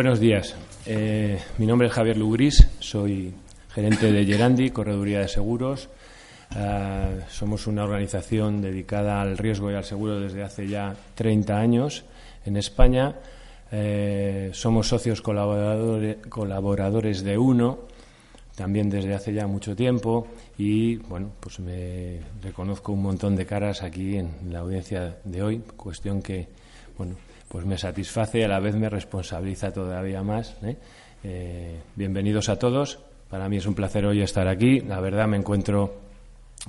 Buenos días. Eh, mi nombre es Javier Lugris, soy gerente de Gerandi, Correduría de Seguros. Ah, somos una organización dedicada al riesgo y al seguro desde hace ya 30 años en España. Eh, somos socios colaboradores, colaboradores de UNO, también desde hace ya mucho tiempo y bueno, pues me reconozco un montón de caras aquí en la audiencia de hoy, cuestión que bueno, pues me satisface y a la vez me responsabiliza todavía más. ¿eh? Eh, bienvenidos a todos. Para mí es un placer hoy estar aquí. La verdad me encuentro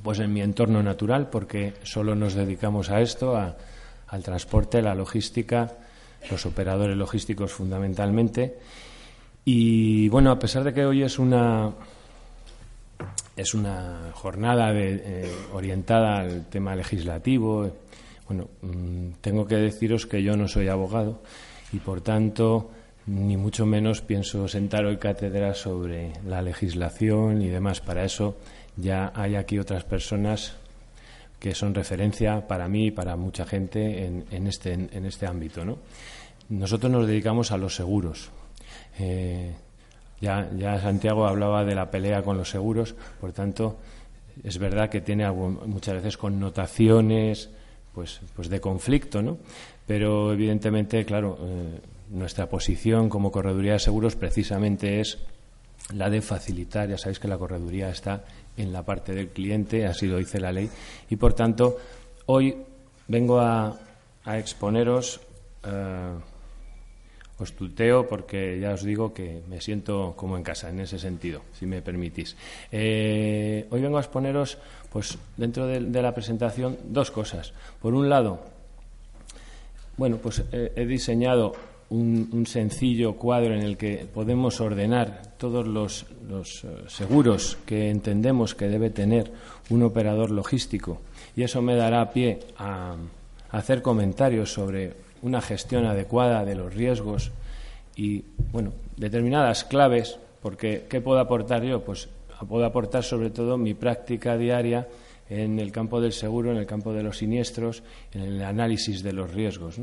pues en mi entorno natural porque solo nos dedicamos a esto, al transporte, la logística, los operadores logísticos fundamentalmente. Y bueno, a pesar de que hoy es una es una jornada eh, orientada al tema legislativo, bueno, mm, tengo que deciros que yo no soy abogado y, por tanto, ni mucho menos pienso sentar hoy cátedra sobre la legislación y demás. Para eso ya hay aquí otras personas que son referencia para mí y para mucha gente en, este, en, este ámbito. Nosotros nos dedicamos a los seguros. Eh, ya, ya Santiago hablaba de la pelea con los seguros, por tanto, es verdad que tiene muchas veces connotaciones pues, pues de conflicto, ¿no? Pero evidentemente, claro, eh, nuestra posición como correduría de seguros precisamente es la de facilitar, ya sabéis que la correduría está en la parte del cliente, así lo dice la ley, y por tanto hoy vengo a, exponeros, eh, os tuteo porque ya os digo que me siento como en casa en ese sentido, si me permitís. Eh, hoy vengo a exponeros pues dentro de, la presentación, dos cosas. Por un lado, bueno, pues he, diseñado un, sencillo cuadro en el que podemos ordenar todos los, eh, seguros que entendemos que debe tener un operador logístico y eso me dará pie a, hacer comentarios sobre una gestión adecuada de los riesgos y, bueno, determinadas claves, porque ¿qué puedo aportar yo? Pues puedo aportar sobre todo mi práctica diaria en el campo del seguro, en el campo de los siniestros, en el análisis de los riesgos.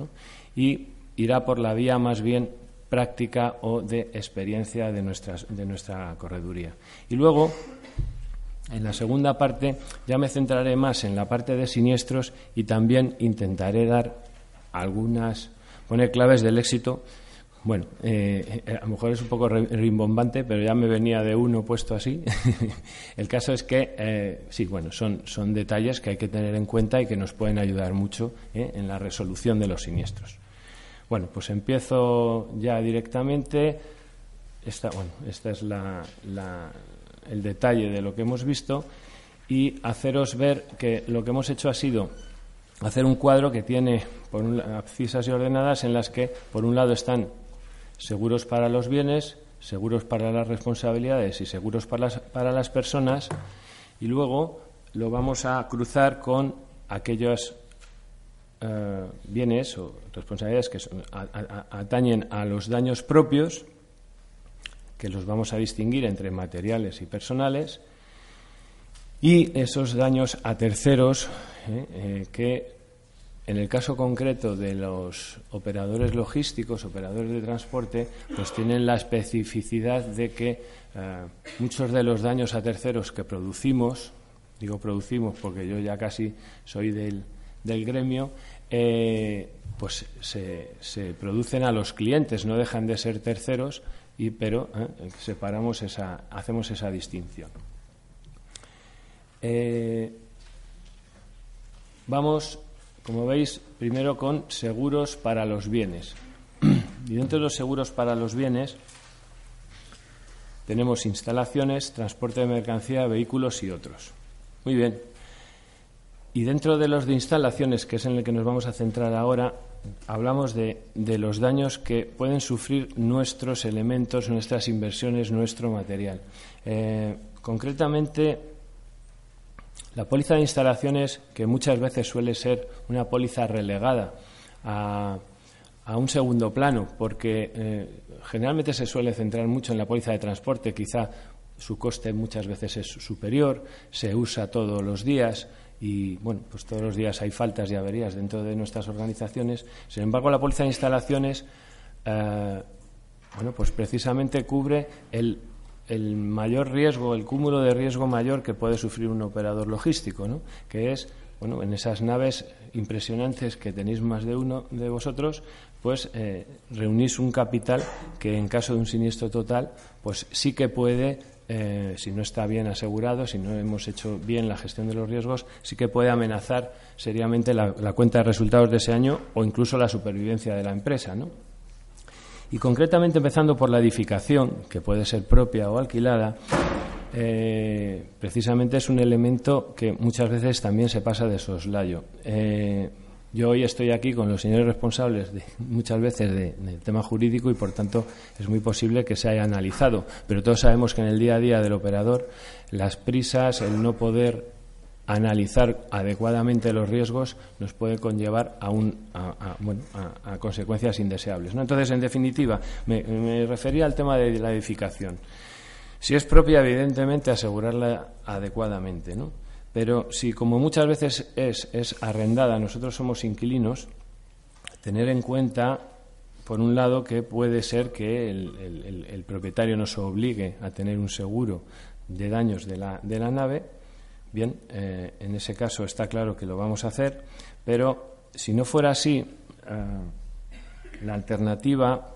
Y irá por la vía más bien práctica o de experiencia de, nuestras, de nuestra correduría. Y luego, en la segunda parte, ya me centraré más en la parte de siniestros y también intentaré dar algunas, poner claves del éxito bueno, eh, a lo mejor es un poco rimbombante, pero ya me venía de uno puesto así. el caso es que, eh, sí, bueno, son, son detalles que hay que tener en cuenta y que nos pueden ayudar mucho eh, en la resolución de los siniestros. Bueno, pues empiezo ya directamente. Esta, bueno, este es la, el detalle de lo que hemos visto y haceros ver que lo que hemos hecho ha sido hacer un cuadro que tiene por un, abscisas y ordenadas en las que, por un lado, están seguros para los bienes, seguros para las responsabilidades y seguros para las, para las personas, y luego lo vamos a cruzar con aquellos eh, bienes o responsabilidades que atañen a los daños propios, que los vamos a distinguir entre materiales y personales, y esos daños a terceros eh, eh, que en el caso concreto de los operadores logísticos, operadores de transporte, pues tienen la especificidad de que eh, muchos de los daños a terceros que producimos, digo producimos porque yo ya casi soy del, gremio, eh, pues se, producen a los clientes, no dejan de ser terceros, y, pero eh, separamos esa, hacemos esa distinción. Vamos, como veis, primero con seguros para los bienes. Y dentro de los seguros para los bienes tenemos instalaciones, transporte de mercancía, vehículos y otros. Muy bien. Y dentro de los de instalaciones, que es en el que nos vamos a centrar ahora, hablamos de, los daños que pueden sufrir nuestros elementos, nuestras inversiones, nuestro material. Eh, concretamente, la póliza de instalaciones, que muchas veces suele ser una póliza relegada a, un segundo plano, porque eh, generalmente se suele centrar mucho en la póliza de transporte, quizá su coste muchas veces es superior, se usa todos los días, y bueno, pues todos los días hay faltas y averías dentro de nuestras organizaciones. Sin embargo, la póliza de instalaciones, eh, bueno, pues precisamente cubre el, el, mayor riesgo, el cúmulo de riesgo mayor que puede sufrir un operador logístico, ¿no? que es, bueno, en esas naves impresionantes que tenéis más de uno de vosotros, pues eh, reunís un capital que en caso de un siniestro total, pues sí que puede eh, si no está bien asegurado, si no hemos hecho bien la gestión de los riesgos, sí que puede amenazar seriamente la, cuenta de resultados de ese año o incluso la supervivencia de la empresa. Y concretamente, empezando por la edificación, que puede ser propia o alquilada, eh, precisamente es un elemento que muchas veces también se pasa de soslayo. Eh, yo hoy estoy aquí con los señores responsables de, muchas veces del tema jurídico y, por tanto, es muy posible que se haya analizado. Pero todos sabemos que en el día a día del operador las prisas, el no poder analizar adecuadamente los riesgos nos puede conllevar a, un, a, consecuencias indeseables. ¿no? Entonces, en definitiva, me, refería al tema de la edificación. Si es propia, evidentemente, asegurarla adecuadamente. ¿no? Pero si, como muchas veces es, es arrendada, nosotros somos inquilinos, tener en cuenta, por un lado, que puede ser que el, propietario nos obligue a tener un seguro de daños de la, de la nave. Bien, eh, en ese caso está claro que lo vamos a hacer, pero si no fuera así, eh, la alternativa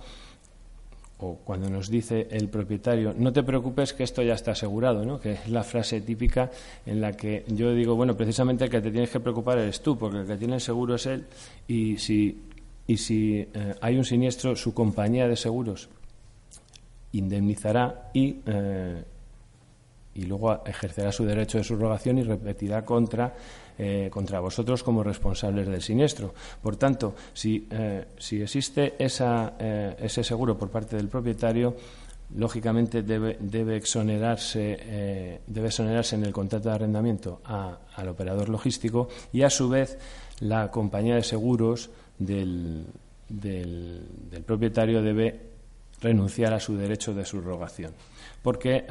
o cuando nos dice el propietario, no te preocupes que esto ya está asegurado, ¿no? que es la frase típica en la que yo digo, bueno, precisamente el que te tienes que preocupar eres tú, porque el que tiene el seguro es él, y si, y si eh, hay un siniestro, su compañía de seguros indemnizará y, y luego ejercerá su derecho de subrogación y repetirá contra eh, contra vosotros como responsables del siniestro. Por tanto, si, eh, si existe esa, eh, ese seguro por parte del propietario, lógicamente debe, debe, exonerarse, debe exonerarse en el contrato de arrendamiento al operador logístico y, a su vez, la compañía de seguros del, del, propietario debe renunciar a su derecho de subrogación. Porque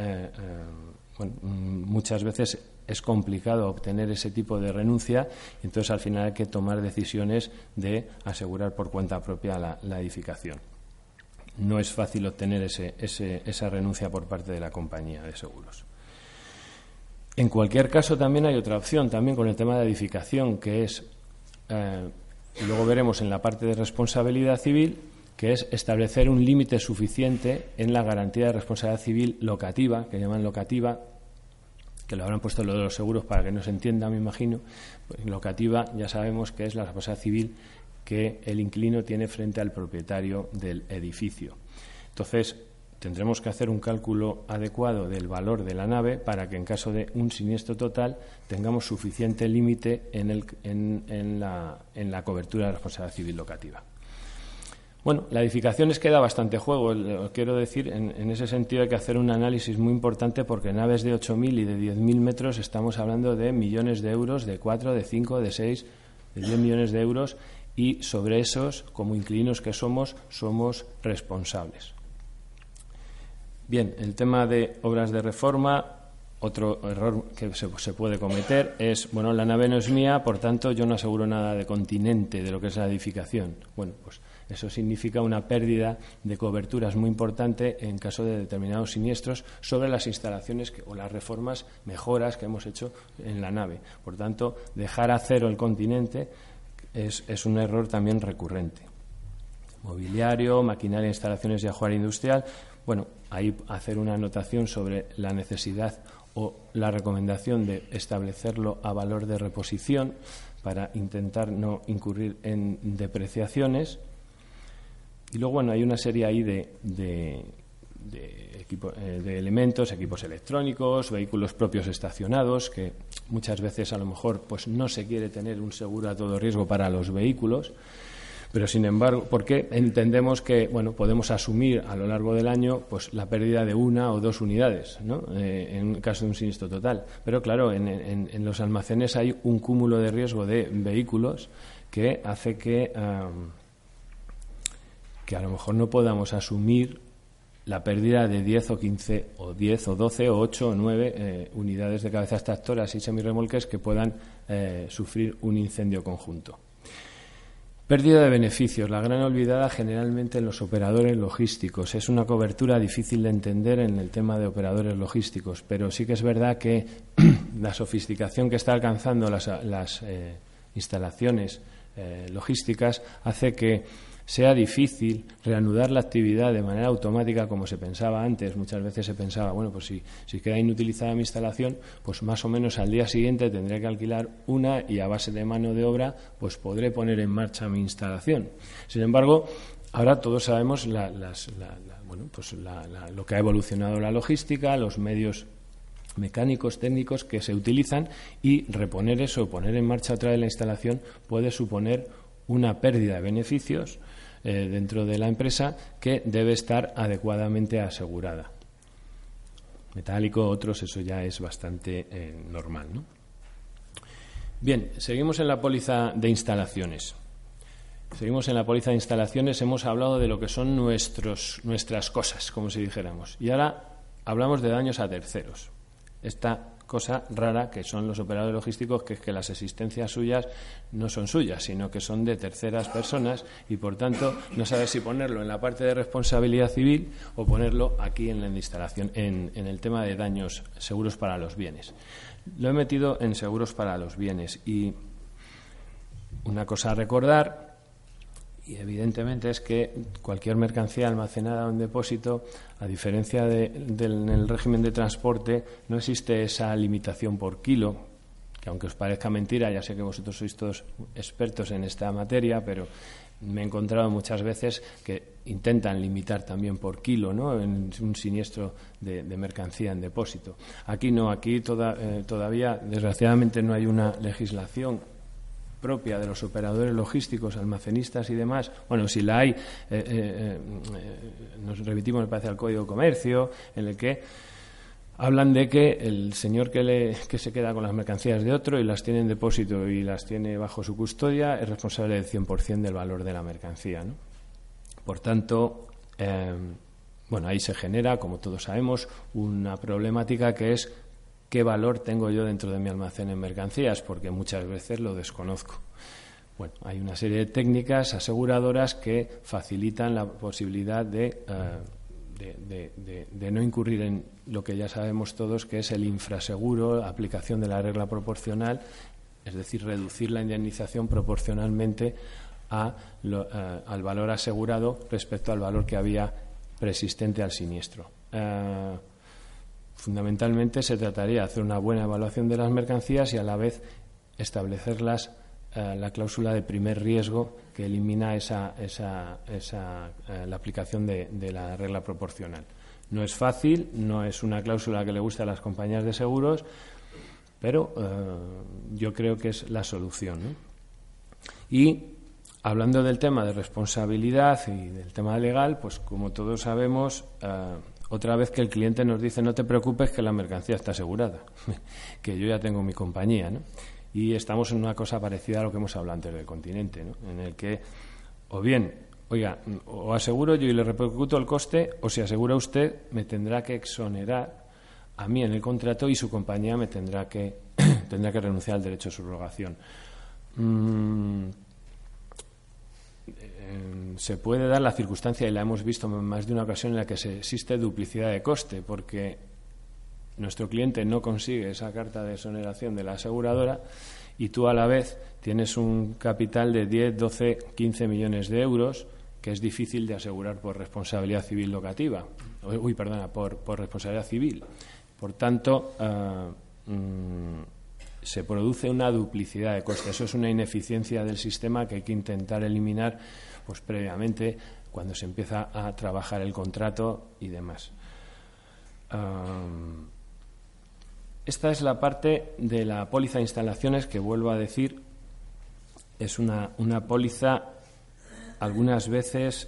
mm, muchas veces es complicado obtener ese tipo de renuncia entonces al final hay que tomar decisiones de asegurar por cuenta propia la, edificación. No es fácil obtener esa renuncia por parte de la compañía de seguros. En cualquier caso, también hay otra opción, también con el tema de edificación, que es, eh, luego veremos en la parte de responsabilidad civil, que es establecer un límite suficiente en la garantía de responsabilidad civil locativa, que llaman locativa, que lo habrán puesto lo de los seguros para que no se entienda, me imagino. Pues, locativa ya sabemos que es la responsabilidad civil que el inquilino tiene frente al propietario del edificio. Entonces, tendremos que hacer un cálculo adecuado del valor de la nave para que en caso de un siniestro total tengamos suficiente límite en, en, la, en la cobertura de responsabilidad civil locativa. Bueno, la edificación es que da bastante juego. Quiero decir, en, ese sentido hay que hacer un análisis muy importante porque naves de 8.000 y de 10.000 metros estamos hablando de millones de euros, de 4, de 5, de 6, de 10 millones de euros y sobre esos, como inquilinos que somos, somos responsables. Bien, el tema de obras de reforma, otro error que se, se, puede cometer es, bueno, la nave no es mía, por tanto yo no aseguro nada de continente de lo que es la edificación. Bueno, pues eso significa una pérdida de coberturas muy importante en caso de determinados siniestros sobre las instalaciones o las reformas, mejoras que hemos hecho en la nave. Por tanto, dejar a cero el continente es, es un error también recurrente. Mobiliario, maquinaria, instalaciones y ajuar industrial. Bueno, ahí hacer una anotación sobre la necesidad o la recomendación de establecerlo a valor de reposición para intentar no incurrir en depreciaciones. Y luego, bueno, hay una serie ahí de, de, eh, de elementos, equipos electrónicos, vehículos propios estacionados, que muchas veces a lo mejor pues no se quiere tener un seguro a todo riesgo para los vehículos pero, sin embargo, porque entendemos que bueno, podemos asumir a lo largo del año pues, la pérdida de una o dos unidades, ¿no? Eh, en caso de un siniestro total. Pero, claro, en, los almacenes hay un cúmulo de riesgo de vehículos que hace que, que a lo mejor no podamos asumir la pérdida de 10 o 15 o 10 o 12 o 8 o 9 eh, unidades de cabezas tractoras y semirremolques que puedan eh, sufrir un incendio conjunto. Pérdida de beneficios, la gran olvidada generalmente en los operadores logísticos. Es una cobertura difícil de entender en el tema de operadores logísticos, pero sí que es verdad que la sofisticación que está alcanzando las, eh, instalaciones logísticas hace que sea difícil reanudar la actividad de manera automática como se pensaba antes. Muchas veces se pensaba, bueno, pues si, queda inutilizada mi instalación, pues más o menos al día siguiente tendré que alquilar una y a base de mano de obra, pues podré poner en marcha mi instalación. Sin embargo, ahora todos sabemos bueno, pues lo que ha evolucionado la logística, los medios mecánicos, técnicos que se utilizan y reponer eso, poner en marcha otra vez la instalación puede suponer una pérdida de beneficios eh, dentro de la empresa que debe estar adecuadamente asegurada. Metálico, otros, eso ya es bastante eh, normal. ¿no? Bien, seguimos en la póliza de instalaciones. Seguimos en la póliza de instalaciones, hemos hablado de lo que son nuestros, nuestras cosas, como si dijéramos. Y ahora hablamos de daños a terceros. Esta cosa rara que son los operadores logísticos, que es que las existencias suyas no son suyas, sino que son de terceras personas y, por tanto, no sabe si ponerlo en la parte de responsabilidad civil o ponerlo aquí en la instalación, en el tema de daños seguros para los bienes. Lo he metido en seguros para los bienes y una cosa a recordar y evidentemente es que cualquier mercancía almacenada en depósito, a diferencia del régimen de transporte, no existe esa limitación por kilo, que aunque os parezca mentira, ya sé que vosotros sois todos expertos en esta materia, pero me he encontrado muchas veces que intentan limitar también por kilo ¿no? en un siniestro de, mercancía en depósito. Aquí no, aquí eh, todavía, desgraciadamente, no hay una legislación propia de los operadores logísticos, almacenistas y demás, bueno, si la hay, eh, eh, eh, nos remitimos, parece, al Código de Comercio, en el que hablan de que el señor que, le, que se queda con las mercancías de otro y las tiene en depósito y las tiene bajo su custodia es responsable del 100% del valor de la mercancía. Por tanto, bueno, ahí se genera, como todos sabemos, una problemática que es qué valor tengo yo dentro de mi almacén en mercancías, porque muchas veces lo desconozco. Bueno, hay una serie de técnicas aseguradoras que facilitan la posibilidad de, eh, no incurrir en lo que ya sabemos todos, que es el infraseguro, aplicación de la regla proporcional, es decir, reducir la indemnización proporcionalmente eh, al valor asegurado respecto al valor que había preexistente al siniestro. Eh, Fundamentalmente se trataría de hacer una buena evaluación de las mercancías y a la vez establecerlas eh, la cláusula de primer riesgo que elimina esa, esa, eh, la aplicación de, la regla proporcional. No es fácil, no es una cláusula que le guste a las compañías de seguros, pero eh, yo creo que es la solución. Y hablando del tema de responsabilidad y del tema legal, pues como todos sabemos, otra vez que el cliente nos dice no te preocupes que la mercancía está asegurada, que yo ya tengo mi compañía, ¿no? Y estamos en una cosa parecida a lo que hemos hablado antes del continente, ¿no? En el que, o bien, oiga, o aseguro yo y le repercuto el coste, o si asegura usted, me tendrá que exonerar a mí en el contrato y su compañía me tendrá que, tendrá que renunciar al derecho de subrogación. Mm, se puede dar la circunstancia, y la hemos visto en más de una ocasión, en la que se existe duplicidad de coste, porque nuestro cliente no consigue esa carta de exoneración de la aseguradora y tú a la vez tienes un capital de 10, 12, 15 millones de euros que es difícil de asegurar por responsabilidad civil locativa. Uy, perdona, por, responsabilidad civil. Por tanto, ah, mm, se produce una duplicidad de costes. Eso es una ineficiencia del sistema que hay que intentar eliminar pues, previamente cuando se empieza a trabajar el contrato y demás. Esta es la parte de la póliza de instalaciones que vuelvo a decir es una, una póliza algunas veces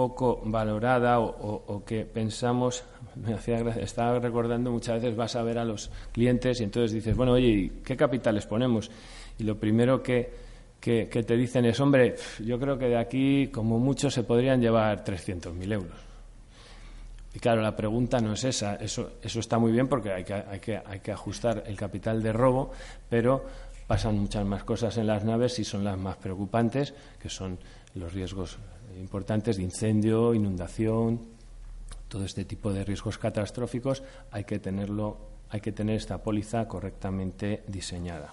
poco valorada o, que pensamos, me hacía estaba recordando muchas veces vas a ver a los clientes y entonces dices, bueno, oye, ¿qué capitales ponemos? Y lo primero que, que, te dicen es, hombre, yo creo que de aquí como mucho se podrían llevar 300.000 euros. Y claro, la pregunta no es esa, eso, eso está muy bien porque hay que, hay, que, hay que ajustar el capital de robo, pero pasan muchas más cosas en las naves y son las más preocupantes, que son los riesgos importantes de incendio, inundación, todo este tipo de riesgos catastróficos, hay que tenerlo, hay que tener esta póliza correctamente diseñada.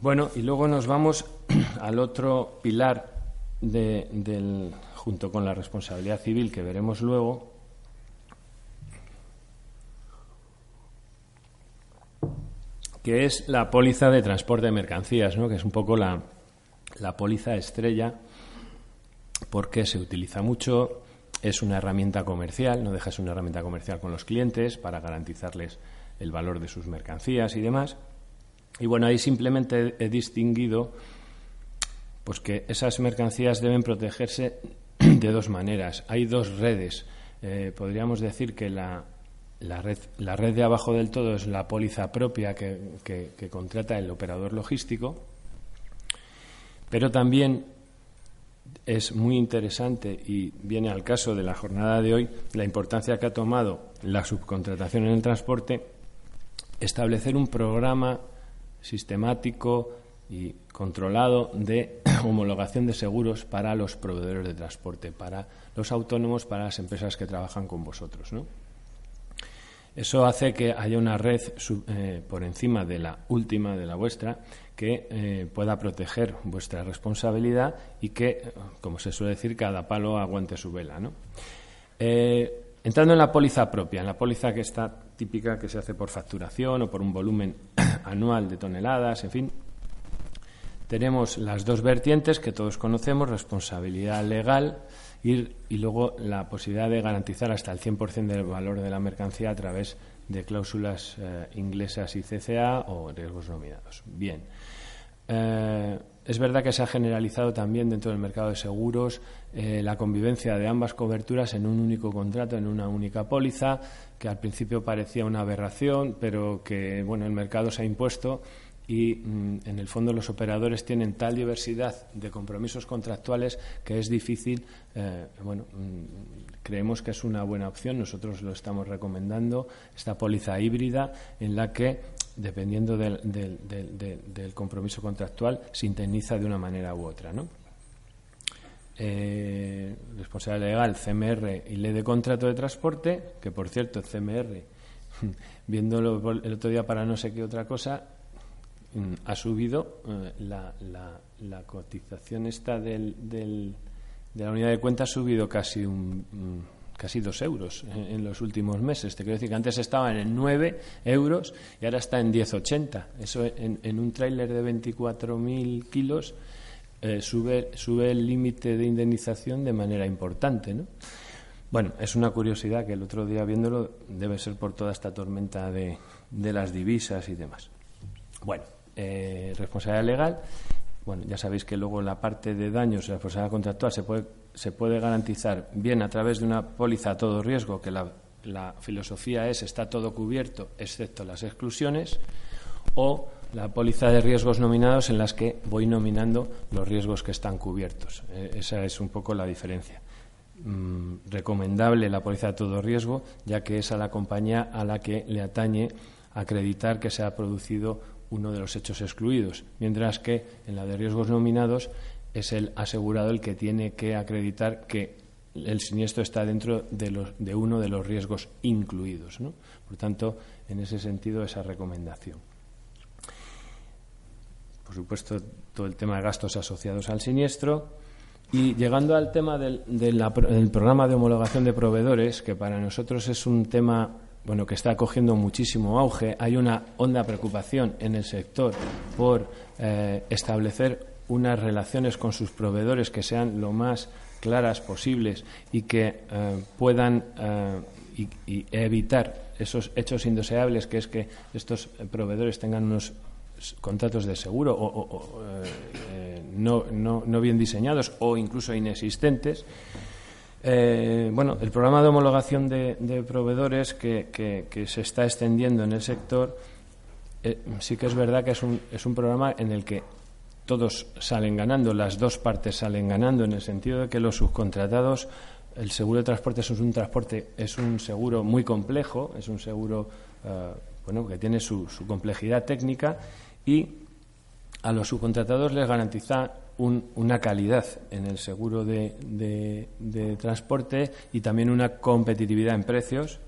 Bueno, y luego nos vamos al otro pilar del, junto con la responsabilidad civil que veremos luego, que es la póliza de transporte de mercancías, ¿no? que es un poco la, la póliza estrella porque se utiliza mucho, es una herramienta comercial, no deja de ser una herramienta comercial con los clientes para garantizarles el valor de sus mercancías y demás. Y bueno, ahí simplemente he distinguido pues que esas mercancías deben protegerse de dos maneras. Hay dos redes. Eh, podríamos decir que la, la, red, la red de abajo del todo es la póliza propia que contrata el operador logístico pero también es muy interesante y viene al caso de la jornada de hoy la importancia que ha tomado la subcontratación en el transporte establecer un programa sistemático y controlado de homologación de seguros para los proveedores de transporte, para los autónomos, para las empresas que trabajan con vosotros. Eso hace que haya una red eh, por encima de la última, de la vuestra, que eh, pueda proteger vuestra responsabilidad y que, como se suele decir, cada palo aguante su vela. ¿no? Eh, entrando en la póliza propia, en la póliza que está típica que se hace por facturación o por un volumen anual de toneladas, en fin, tenemos las dos vertientes que todos conocemos, responsabilidad legal y, luego la posibilidad de garantizar hasta el 100% del valor de la mercancía a través de cláusulas eh, inglesas y CCA o riesgos nominados. Bien. Eh, es verdad que se ha generalizado también dentro del mercado de seguros eh, la convivencia de ambas coberturas en un único contrato, en una única póliza, que al principio parecía una aberración, pero que bueno, el mercado se ha impuesto y mm, en el fondo los operadores tienen tal diversidad de compromisos contractuales que es difícil, eh, bueno, mm, creemos que es una buena opción, nosotros lo estamos recomendando, esta póliza híbrida en la que, dependiendo del, compromiso contractual, se indemniza de una manera u otra, ¿no? Eh, responsabilidad legal, CMR y ley de contrato de transporte, que por cierto, CMR, viéndolo el otro día para no sé qué otra cosa, Mm, ha subido eh, la, la, cotización esta del, del, de la unidad de cuenta ha subido casi un casi dos euros en, los últimos meses. Te quiero decir que antes estaba en 9 euros y ahora está en 10,80. Eso en, un tráiler de 24.000 kilos eh, sube, sube el límite de indemnización de manera importante, ¿no? Bueno, es una curiosidad que el otro día viéndolo debe ser por toda esta tormenta de, de las divisas y demás. Bueno, eh, responsabilidad legal. Bueno, ya sabéis que luego la parte de daños, la responsabilidad contractual, se puede, se puede garantizar bien a través de una póliza a todo riesgo, que la, filosofía es está todo cubierto, excepto las exclusiones, o la póliza de riesgos nominados en las que voy nominando los riesgos que están cubiertos. Eh, esa es un poco la diferencia. Mm, recomendable la póliza de todo riesgo, ya que es a la compañía a la que le atañe acreditar que se ha producido uno de los hechos excluidos, mientras que en la de riesgos nominados es el asegurado el que tiene que acreditar que el siniestro está dentro de, los, de uno de los riesgos incluidos. Por tanto, en ese sentido, esa recomendación. por supuesto, todo el tema de gastos asociados al siniestro. Y llegando al tema del, del programa de homologación de proveedores, que para nosotros es un tema bueno, que está cogiendo muchísimo auge. Hay una honda preocupación en el sector por eh, establecer unas relaciones con sus proveedores que sean lo más claras posibles y que eh, puedan eh, evitar esos hechos indeseables, que es que estos proveedores tengan unos contratos de seguro o, no, no, no bien diseñados o incluso inexistentes. Eh, bueno, el programa de homologación de, proveedores que, se está extendiendo en el sector eh, sí que es verdad que es un, es un programa en el que todos salen ganando, las dos partes salen ganando, en el sentido de que los subcontratados, el seguro de transporte es un transporte, es un seguro muy complejo, es un seguro eh, bueno, que tiene su, su complejidad técnica y a los subcontratados les garantiza una calidad en el seguro de, transporte y también una competitividad en precios,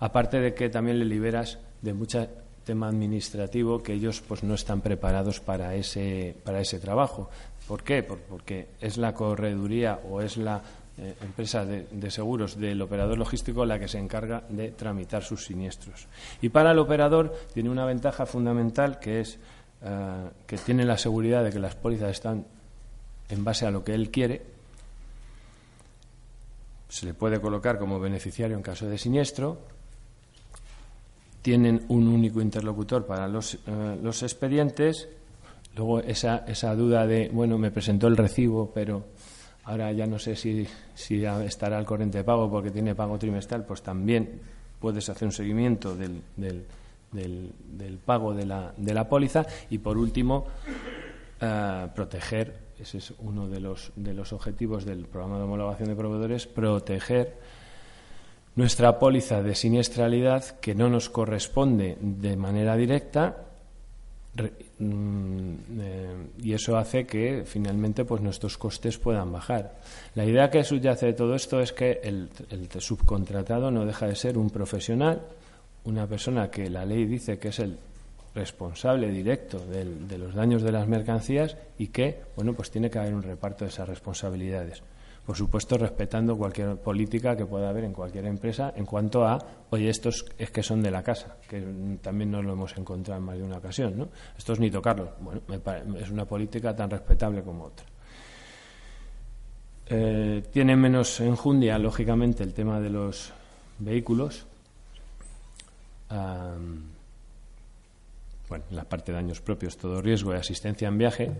aparte de que también le liberas de mucho tema administrativo que ellos pues no están preparados para ese, para ese trabajo. ¿Por qué? porque es la correduría o es la eh, empresa de, seguros del operador logístico la que se encarga de tramitar sus siniestros. Y para el operador tiene una ventaja fundamental que es eh, que tiene la seguridad de que las pólizas están en base a lo que él quiere, se le puede colocar como beneficiario en caso de siniestro, tienen un único interlocutor para los, eh, los expedientes, luego esa, esa duda de, bueno, me presentó el recibo, pero ahora ya no sé si, si estará al corriente de pago porque tiene pago trimestral, pues también puedes hacer un seguimiento del, del, del, pago de la, de la póliza. Y, por último, eh, proteger ese es uno de los, de los objetivos del programa de homologación de proveedores, proteger nuestra póliza de siniestralidad que no nos corresponde de manera directa mm, eh, y eso hace que finalmente pues nuestros costes puedan bajar. La idea que subyace de todo esto es que el, el subcontratado no deja de ser un profesional, una persona que la ley dice que es el responsable directo de los daños de las mercancías y que, bueno, pues tiene que haber un reparto de esas responsabilidades. Por supuesto, respetando cualquier política que pueda haber en cualquier empresa en cuanto a, oye, estos es que son de la casa, que también nos lo hemos encontrado en más de una ocasión, ¿no? Estos ni tocarlos. Bueno, es una política tan respetable como otra. Eh, tiene menos enjundia, lógicamente, el tema de los vehículos bueno, en la parte de daños propios, todo riesgo de asistencia en viaje,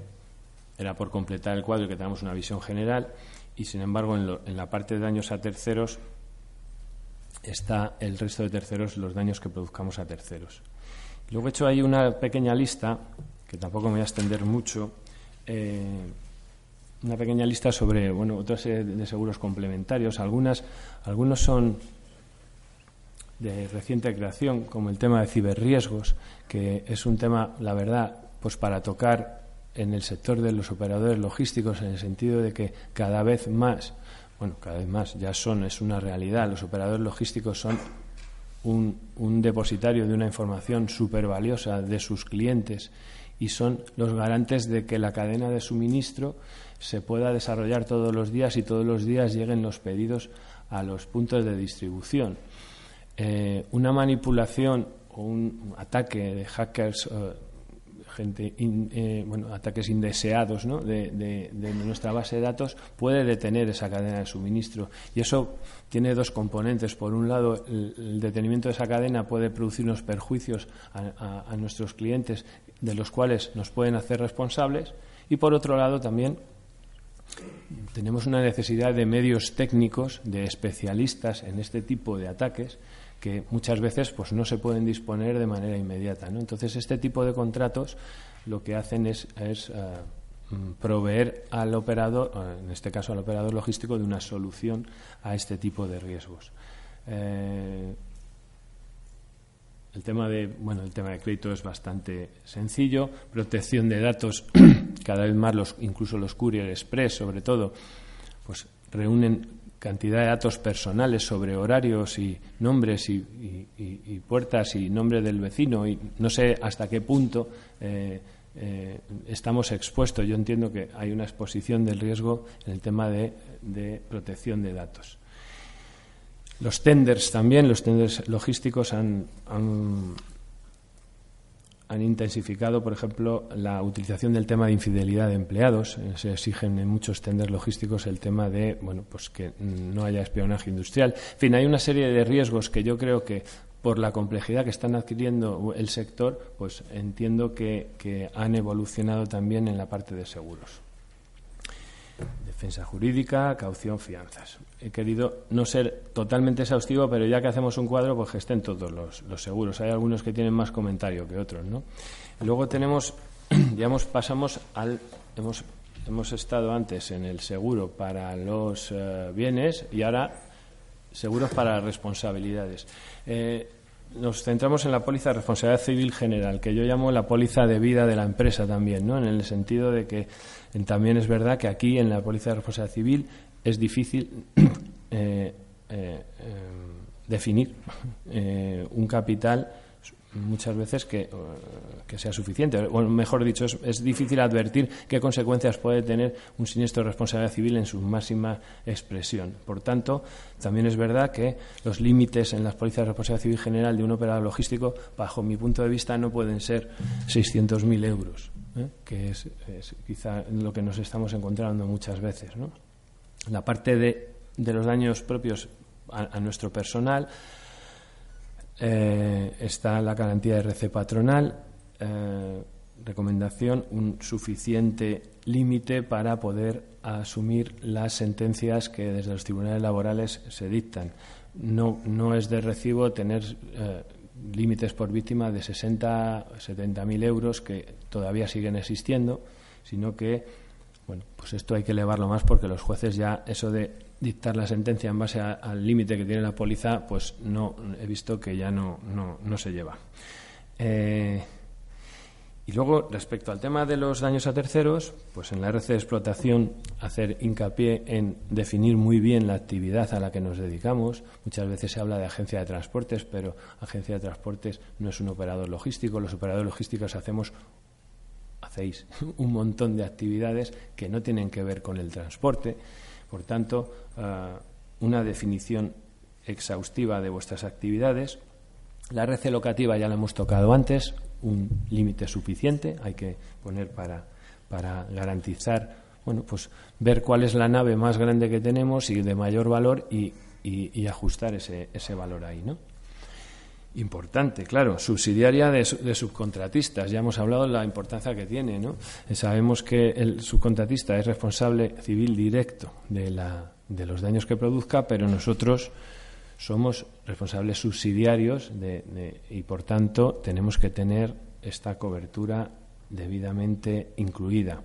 era por completar el cuadro y que tengamos una visión general, y sin embargo en, la parte de daños a terceros está el resto de terceros, los daños que produzcamos a terceros. Luego he hecho ahí una pequeña lista, que tampoco me voy a extender mucho, eh, una pequeña lista sobre bueno, otra serie de seguros complementarios. Algunas, algunos son de reciente creación, como el tema de ciberriesgos, que es un tema, la verdad, pues para tocar en el sector de los operadores logísticos, en el sentido de que cada vez más, bueno, cada vez más, ya son, es una realidad, los operadores logísticos son un, un depositario de una información súper valiosa de sus clientes y son los garantes de que la cadena de suministro se pueda desarrollar todos los días y todos los días lleguen los pedidos a los puntos de distribución. Eh, una manipulación o un ataque de hackers, eh, gente eh, bueno, ataques indeseados de, nuestra base de datos puede detener esa cadena de suministro. Y eso tiene dos componentes. Por un lado, el, detenimiento de esa cadena puede producir unos perjuicios a nuestros clientes de los cuales nos pueden hacer responsables. Y por otro lado, también tenemos una necesidad de medios técnicos, de especialistas en este tipo de ataques que muchas veces pues no se pueden disponer de manera inmediata. ¿no? Entonces, este tipo de contratos lo que hacen es, eh, mm, proveer al operador, eh, en este caso al operador logístico, de una solución a este tipo de riesgos. Eh, el tema de bueno el tema de crédito es bastante sencillo protección de datos cada vez más los incluso los courier express sobre todo pues reúnen cantidad de datos personales sobre horarios y nombres y, puertas y nombre del vecino y no sé hasta qué punto eh, eh, estamos expuestos. Yo entiendo que hay una exposición del riesgo en el tema de, protección de datos. Los tenders también, los tenders logísticos han, han, intensificado, por ejemplo, la utilización del tema de infidelidad de empleados. Se exigen en muchos tenders logísticos el tema de, bueno, pues que no haya espionaje industrial. En fin, hay una serie de riesgos que yo creo que por la complejidad que están adquiriendo el sector, pues entiendo que, han evolucionado también en la parte de seguros. Defensa jurídica, caución, fianzas. He querido no ser totalmente exhaustivo, pero ya que hacemos un cuadro, pues que estén todos los, seguros. Hay algunos que tienen más comentario que otros, ¿no? Luego tenemos, digamos, pasamos al, hemos, hemos estado antes en el seguro para los eh, bienes y ahora seguros para responsabilidades. Eh, nos centramos en la póliza de responsabilidad civil general, que yo llamo la póliza de vida de la empresa también, ¿no? En el sentido de que también es verdad que aquí en la póliza de responsabilidad civil es difícil eh, eh, definir un capital muchas veces que, que, sea suficiente. O mejor dicho, es, difícil advertir qué consecuencias puede tener un siniestro de responsabilidad civil en su máxima expresión. Por tanto, también es verdad que los límites en las pólizas de responsabilidad civil general de un operador logístico, bajo mi punto de vista, no pueden ser 600.000 euros, ¿eh? que es, quizá lo que nos estamos encontrando muchas veces. La parte de, de los daños propios a nuestro personal eh, está la garantía de RC patronal, eh, recomendación, un suficiente límite para poder asumir las sentencias que desde los tribunales laborales se dictan. No, no es de recibo tener eh, límites por víctima de 60 o 70 mil euros que todavía siguen existiendo, sino que, bueno, pues esto hay que elevarlo más porque los jueces ya eso de dictar la sentencia en base al límite que tiene la póliza, pues no he visto que ya no, no, se lleva. Eh, y luego, respecto al tema de los daños a terceros, pues en la RC de explotación hacer hincapié en definir muy bien la actividad a la que nos dedicamos. Muchas veces se habla de agencia de transportes, pero agencia de transportes no es un operador logístico. Los operadores logísticos hacemos hacéis un montón de actividades que no tienen que ver con el transporte por tanto, eh, una definición exhaustiva de vuestras actividades. La red locativa ya la hemos tocado antes, un límite suficiente hay que poner para, para garantizar, bueno, pues ver cuál es la nave más grande que tenemos y de mayor valor y, y ajustar ese, ese valor ahí, ¿no? Importante, claro, subsidiaria de, subcontratistas. Ya hemos hablado de la importancia que tiene, ¿no? Sabemos que el subcontratista es responsable civil directo de, la, de los daños que produzca, pero nosotros somos responsables subsidiarios de, y, por tanto, tenemos que tener esta cobertura debidamente incluida.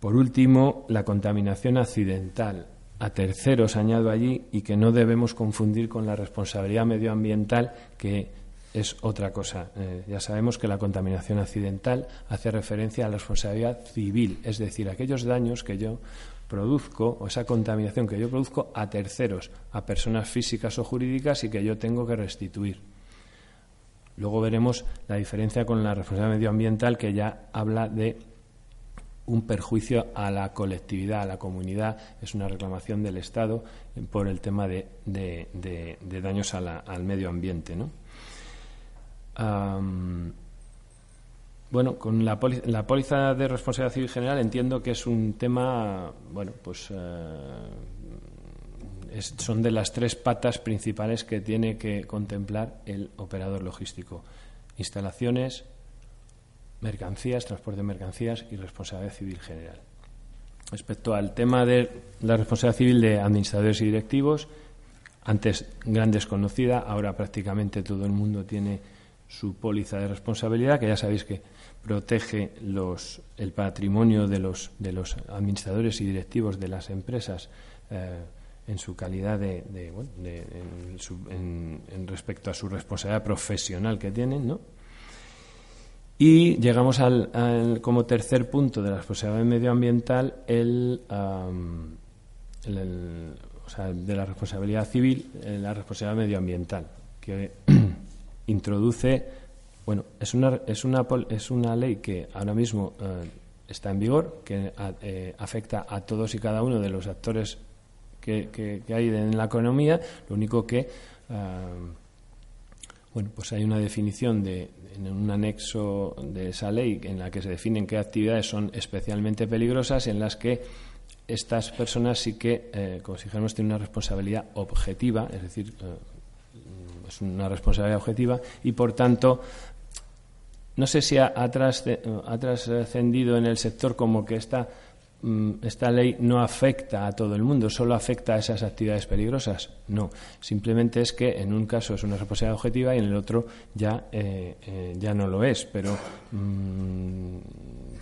Por último, la contaminación accidental a terceros, añado allí, y que no debemos confundir con la responsabilidad medioambiental, que es otra cosa. Eh, ya sabemos que la contaminación accidental hace referencia a la responsabilidad civil, es decir, aquellos daños que yo produzco o esa contaminación que yo produzco a terceros, a personas físicas o jurídicas y que yo tengo que restituir. Luego veremos la diferencia con la responsabilidad medioambiental que ya habla de un perjuicio a la colectividad, a la comunidad, es una reclamación del Estado por el tema de, daños al medio ambiente. ¿no? bueno, con la, póliza de responsabilidad civil general entiendo que es un tema, bueno, pues eh, son de las tres patas principales que tiene que contemplar el operador logístico. Instalaciones, mercancías, transporte de mercancías y responsabilidad civil general. Respecto al tema de la responsabilidad civil de administradores y directivos, antes gran desconocida, ahora prácticamente todo el mundo tiene su póliza de responsabilidad, que ya sabéis que protege los, el patrimonio de los, de los administradores y directivos de las empresas eh, en su calidad de, en, respecto a su responsabilidad profesional que tienen, ¿no? Y llegamos al, como tercer punto de la responsabilidad medioambiental, el, de la responsabilidad civil, la responsabilidad medioambiental, que introduce Bueno, es una, es una, es una ley que ahora mismo está en vigor, que afecta a todos y cada uno de los actores que, hay en la economía, lo único que bueno, pues hay una definición de, en un anexo de esa ley en la que se definen qué actividades son especialmente peligrosas, en las que estas personas sí que, eh, como si dijéramos, tienen una responsabilidad objetiva, es decir, eh, es una responsabilidad objetiva y, por tanto, no sé si ha, ha trascendido en el sector como que esta Mm, esta ley no afecta a todo el mundo, solo afecta a esas actividades peligrosas. No, simplemente es que en un caso es una responsabilidad objetiva y en el otro ya, eh, eh, ya no lo es. Pero mm,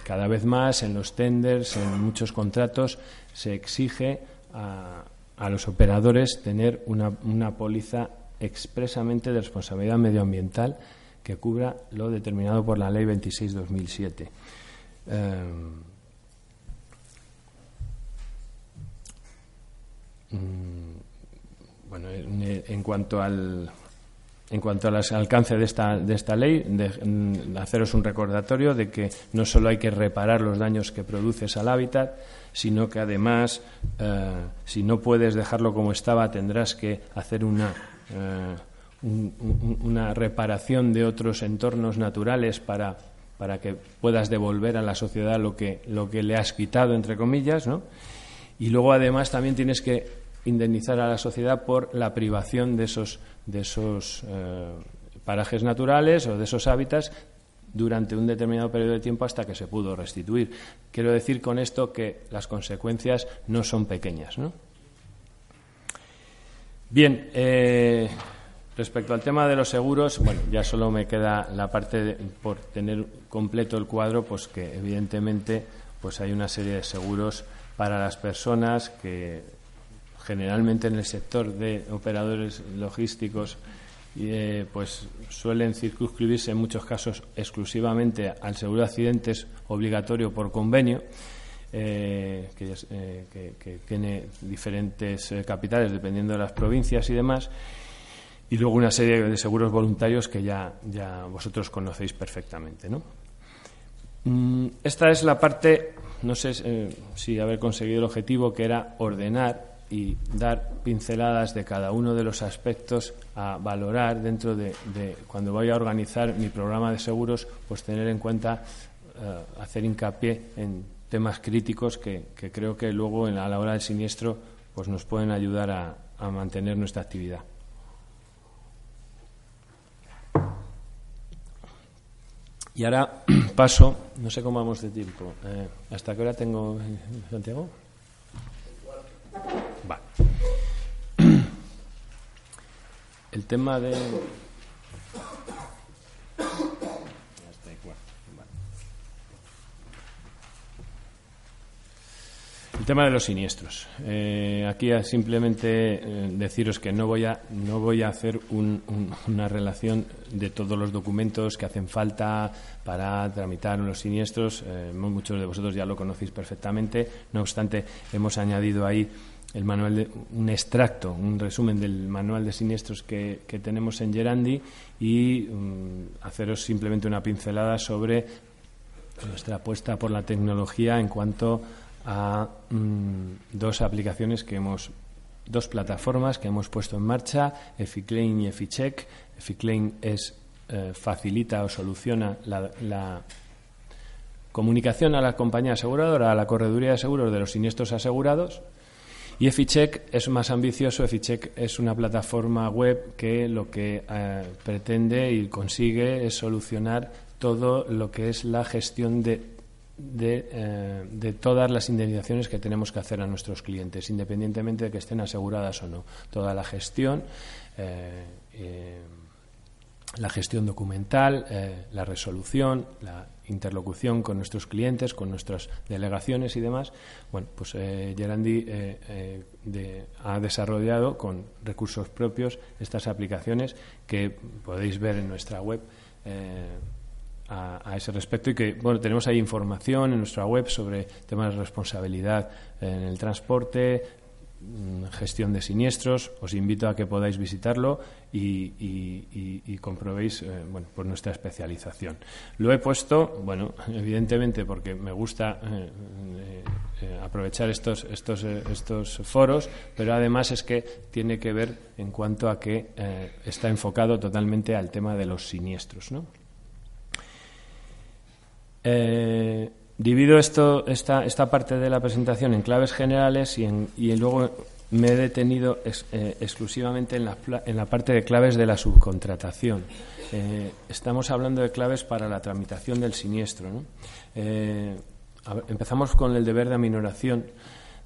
cada vez más en los tenders, en muchos contratos, se exige a, los operadores tener una, una póliza expresamente de responsabilidad medioambiental que cubra lo determinado por la Ley 26-2007. Mm, bueno, en, cuanto al en cuanto al alcance de esta, de esta ley, de, mm, haceros un recordatorio de que no solo hay que reparar los daños que produces al hábitat, sino que además, eh, si no puedes dejarlo como estaba, tendrás que hacer una, eh, una reparación de otros entornos naturales para, para que puedas devolver a la sociedad lo que, lo que le has quitado, entre comillas, ¿no? Y luego, además, también tienes que indemnizar a la sociedad por la privación de esos, de esos eh, parajes naturales o de esos hábitats durante un determinado periodo de tiempo hasta que se pudo restituir. Quiero decir con esto que las consecuencias no son pequeñas. ¿no? Bien, eh, respecto al tema de los seguros, bueno, ya solo me queda la parte por tener completo el cuadro, pues que evidentemente pues hay una serie de seguros para las personas que generalmente en el sector de operadores logísticos eh, pues suelen circunscribirse en muchos casos exclusivamente al seguro de accidentes obligatorio por convenio eh, eh, que, tiene diferentes capitales dependiendo de las provincias y demás y luego una serie de seguros voluntarios que ya, ya vosotros conocéis perfectamente ¿no? Mm, esta es la parte no sé si haber conseguido el objetivo que era ordenar y dar pinceladas de cada uno de los aspectos a valorar dentro de, cuando voy a organizar mi programa de seguros, pues tener en cuenta, eh, hacer hincapié en temas críticos que, creo que luego a la hora del siniestro pues nos pueden ayudar a mantener nuestra actividad. Y ahora paso, no sé cómo vamos de tiempo. Eh, ¿Hasta qué hora tengo, Santiago? El tema de El tema de los siniestros. Eh, aquí simplemente eh, deciros que no voy a, no voy a hacer una relación de todos los documentos que hacen falta para tramitar los siniestros. Eh, muchos de vosotros ya lo conocéis perfectamente. No obstante, hemos añadido ahí el manual de, un extracto, un resumen del manual de siniestros que, tenemos en Gerandi y mm, haceros simplemente una pincelada sobre nuestra apuesta por la tecnología en cuanto a mm, dos aplicaciones que hemos dos plataformas que hemos puesto en marcha, Eficlaim y Eficheck. Eficlaim es eh, facilita o soluciona la, comunicación a la compañía aseguradora, a la correduría de seguros de los siniestros asegurados. Y Eficheck es más ambicioso. Eficheck es una plataforma web que lo que eh, pretende y consigue es solucionar todo lo que es la gestión de eh, de, todas las indemnizaciones que tenemos que hacer a nuestros clientes, independientemente de que estén aseguradas o no. Toda la gestión, eh, la gestión documental, la resolución, la interlocución con nuestros clientes, con nuestras delegaciones y demás. Bueno, pues Gerandi ha desarrollado con recursos propios estas aplicaciones que podéis ver en nuestra web a, ese respecto y que bueno tenemos ahí información en nuestra web sobre temas de responsabilidad en el transporte Mm, gestión de siniestros. Os invito a que podáis visitarlo y, comprobéis eh, bueno, por nuestra especialización. Lo he puesto, bueno, evidentemente porque me gusta eh, eh, aprovechar estos, estos, estos foros, pero además es que tiene que ver en cuanto a que está enfocado totalmente al tema de los siniestros. ¿no? Divido esto, esta, esta parte de la presentación en claves generales y, en, y luego me he detenido eh, exclusivamente en la, en la, parte de claves de la subcontratación. Eh, estamos hablando de claves para la tramitación del siniestro. Eh, empezamos con el deber de aminoración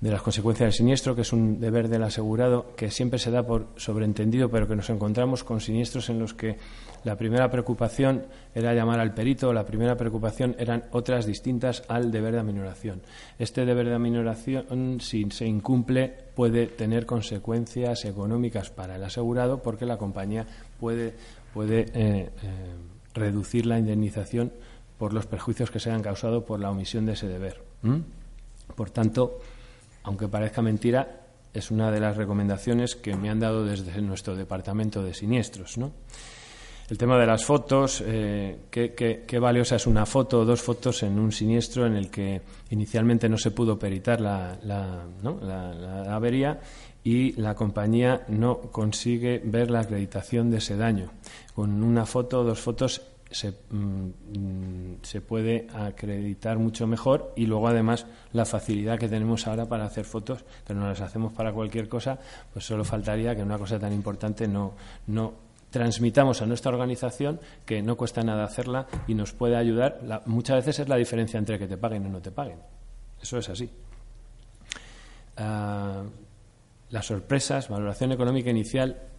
de las consecuencias del siniestro, que es un deber del asegurado que siempre se da por sobreentendido, pero que nos encontramos con siniestros en los que la primera preocupación era llamar al perito, la primera preocupación eran otras distintas al deber de aminoración. Este deber de aminoración, si se incumple, puede tener consecuencias económicas para el asegurado porque la compañía puede, puede eh, eh, reducir la indemnización por los perjuicios que se hayan causado por la omisión de ese deber. Por tanto, aunque parezca mentira, es una de las recomendaciones que me han dado desde nuestro departamento de siniestros. ¿no? El tema de las fotos, eh, ¿qué, valiosa es una foto o dos fotos en un siniestro en el que inicialmente no se pudo peritar la, la, avería y la compañía no consigue ver la acreditación de ese daño. Con una foto o dos fotos se, mm, se, puede acreditar mucho mejor y luego además la facilidad que tenemos ahora para hacer fotos, que no las hacemos para cualquier cosa, pues solo faltaría que una cosa tan importante no, no transmitamos a nuestra organización que no cuesta nada hacerla y nos puede ayudar. muchas veces es la diferencia entre que te paguen o no te paguen. Eso es así. Ah, las sorpresas, valoración económica inicial